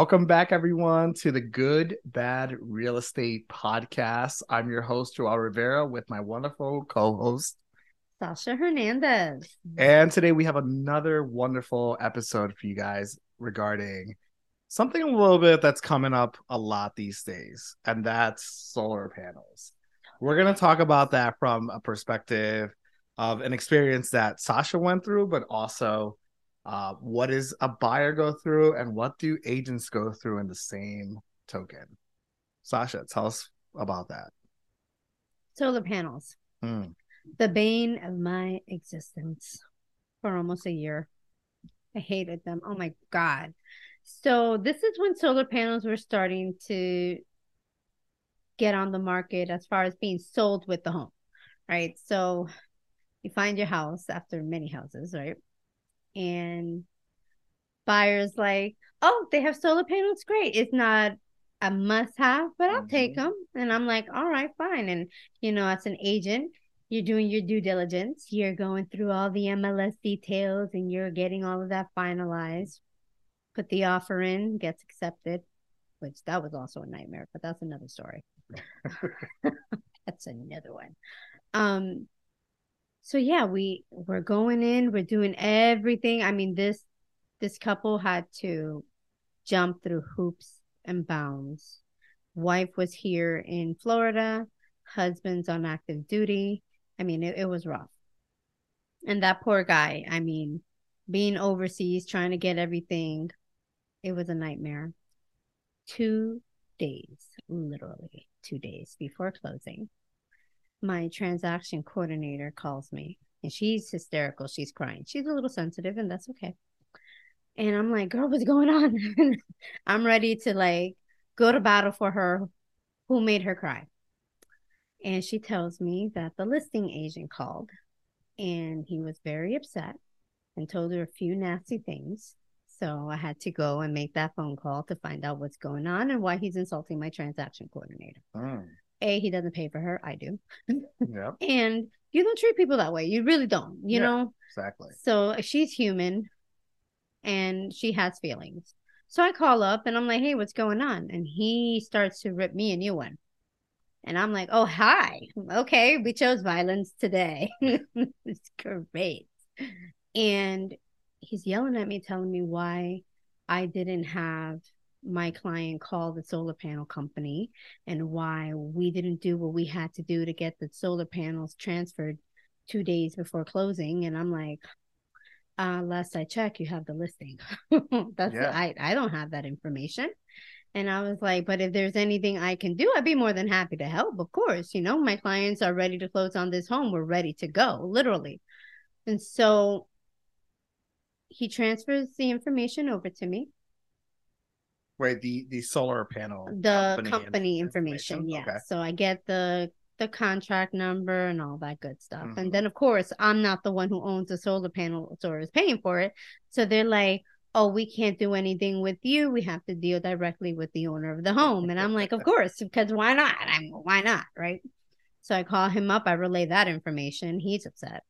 Welcome back, everyone, to the Good Bad Real Estate Podcast. I'm your host, Joel Rivera, with my wonderful co host, Sasha Hernandez. And today we have another wonderful episode for you guys regarding something a little bit that's coming up a lot these days, and that's solar panels. We're going to talk about that from a perspective of an experience that Sasha went through, but also uh, what does a buyer go through and what do agents go through in the same token? Sasha, tell us about that. Solar panels. Hmm. The bane of my existence for almost a year. I hated them. Oh my God. So, this is when solar panels were starting to get on the market as far as being sold with the home, right? So, you find your house after many houses, right? And buyers like, oh, they have solar panels. Great. It's not a must have, but I'll mm-hmm. take them. And I'm like, all right, fine. And, you know, as an agent, you're doing your due diligence. You're going through all the MLS details and you're getting all of that finalized. Put the offer in, gets accepted, which that was also a nightmare, but that's another story. that's another one. Um, so yeah we we're going in we're doing everything. I mean this this couple had to jump through hoops and bounds. Wife was here in florida husband's on active duty. I mean it, it was rough. And that poor guy i mean being overseas trying to get everything it was a nightmare. Two days literally two days before closing my transaction coordinator calls me and she's hysterical. She's crying. She's a little sensitive, and that's okay. And I'm like, girl, what's going on? I'm ready to like go to battle for her. Who made her cry? And she tells me that the listing agent called and he was very upset and told her a few nasty things. So I had to go and make that phone call to find out what's going on and why he's insulting my transaction coordinator. Mm. A, he doesn't pay for her. I do. Yeah. and you don't treat people that way. You really don't, you yeah, know? Exactly. So she's human and she has feelings. So I call up and I'm like, hey, what's going on? And he starts to rip me a new one. And I'm like, oh, hi. Okay, we chose violence today. it's great. And he's yelling at me, telling me why I didn't have my client called the solar panel company and why we didn't do what we had to do to get the solar panels transferred two days before closing. And I'm like, uh, last I check, you have the listing. That's yeah. I I don't have that information. And I was like, but if there's anything I can do, I'd be more than happy to help. Of course, you know, my clients are ready to close on this home. We're ready to go, literally. And so he transfers the information over to me right the the solar panel the company, company information, information. yeah okay. so i get the the contract number and all that good stuff. Mm-hmm. and then of course i'm not the one who owns the solar panel or is paying for it. So they're like oh we can't do anything with you. We have to deal directly with the owner of the home. And i'm like of course because why not? I'm why not? Right? So i call him up. I relay that information. He's upset.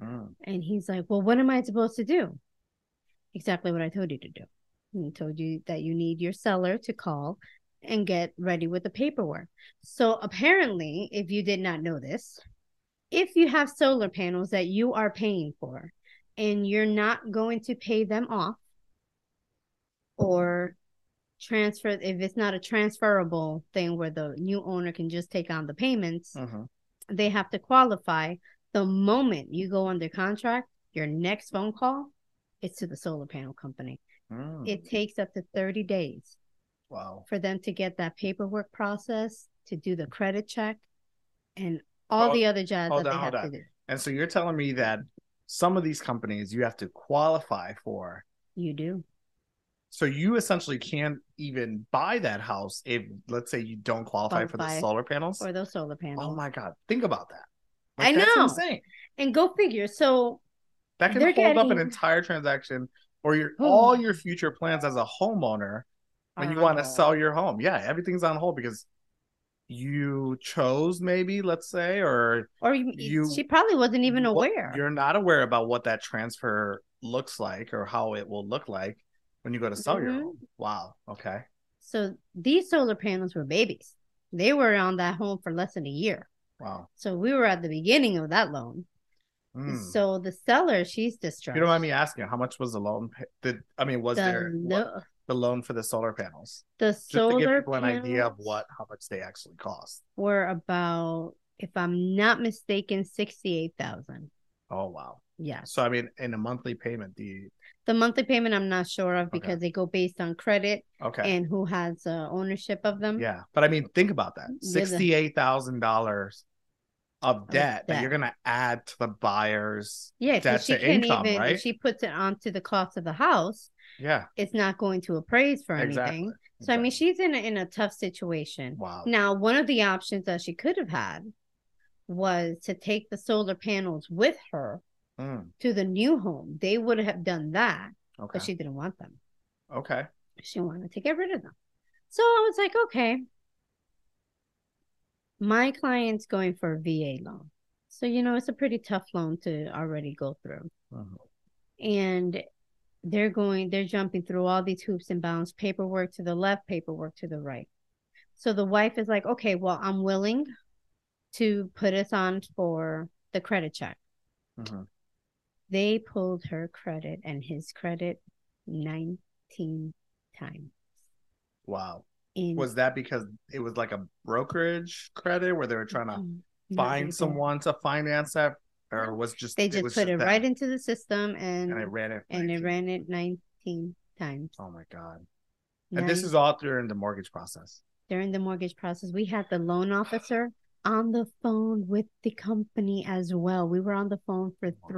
Mm. and he's like well what am i supposed to do? Exactly what i told you to do he told you that you need your seller to call and get ready with the paperwork. So apparently, if you did not know this, if you have solar panels that you are paying for and you're not going to pay them off or transfer if it's not a transferable thing where the new owner can just take on the payments uh-huh. they have to qualify the moment you go under contract your next phone call is to the solar panel company Mm. It takes up to 30 days. Wow. For them to get that paperwork process, to do the credit check, and all the other jobs that on, they have to do. And so you're telling me that some of these companies you have to qualify for. You do. So you essentially can't even buy that house if, let's say, you don't qualify, for the solar panels or those solar panels. Oh my god! Think about that. Like, I know. Insane. And go figure. So that can hold getting... up an entire transaction or your oh. all your future plans as a homeowner when you want to sell your home. Yeah, everything's on hold because you chose maybe let's say or or you, you she probably wasn't even aware you're not aware about what that transfer looks like or how it will look like When you go to sell mm-hmm. your home. Wow. Okay. So these solar panels were babies. They were on that home for less than a year. Wow. So we were at the beginning of that loan. Mm. So the seller, she's distressed. You don't mind me asking, how much was the loan? Did I mean was the, there what, the loan for the solar panels? The Just solar to give people an idea of what how much they actually cost. Were about, if I'm not mistaken, sixty eight thousand. Oh wow. Yeah. So I mean, in a monthly payment, the the monthly payment I'm not sure of because okay. they go based on credit. Okay. And who has uh, ownership of them. Yeah, but I mean, think about that: sixty eight thousand dollars of debt, that you're gonna add to the buyer's yeah debt she to income, even, right? If she puts it onto the cost of the house. Yeah, it's not going to appraise for exactly. anything. So exactly. I mean, she's in a, in a tough situation. Wow. Now, one of the options that she could have had was to take the solar panels with her mm. to the new home. They would have done that, okay. but she didn't want them. Okay. She wanted to get rid of them. So I was like, okay, my client's going for a VA loan. So, you know, it's a pretty tough loan to already go through. Uh-huh. And they're going, they're jumping through all these hoops and bounds, paperwork to the left, paperwork to the right. So the wife is like, okay, well, I'm willing to put us on for the credit check. Uh-huh. They pulled her credit and his credit 19 times. Wow was that because it was like a brokerage credit where they were trying to mm-hmm. find someone to finance that or was just they just put just it right into the system and and it ran it 19. and it ran it 19 times. Oh my god. And this is all during the mortgage process. During the mortgage process we had the loan officer on the phone with the company as well. We were on the phone for three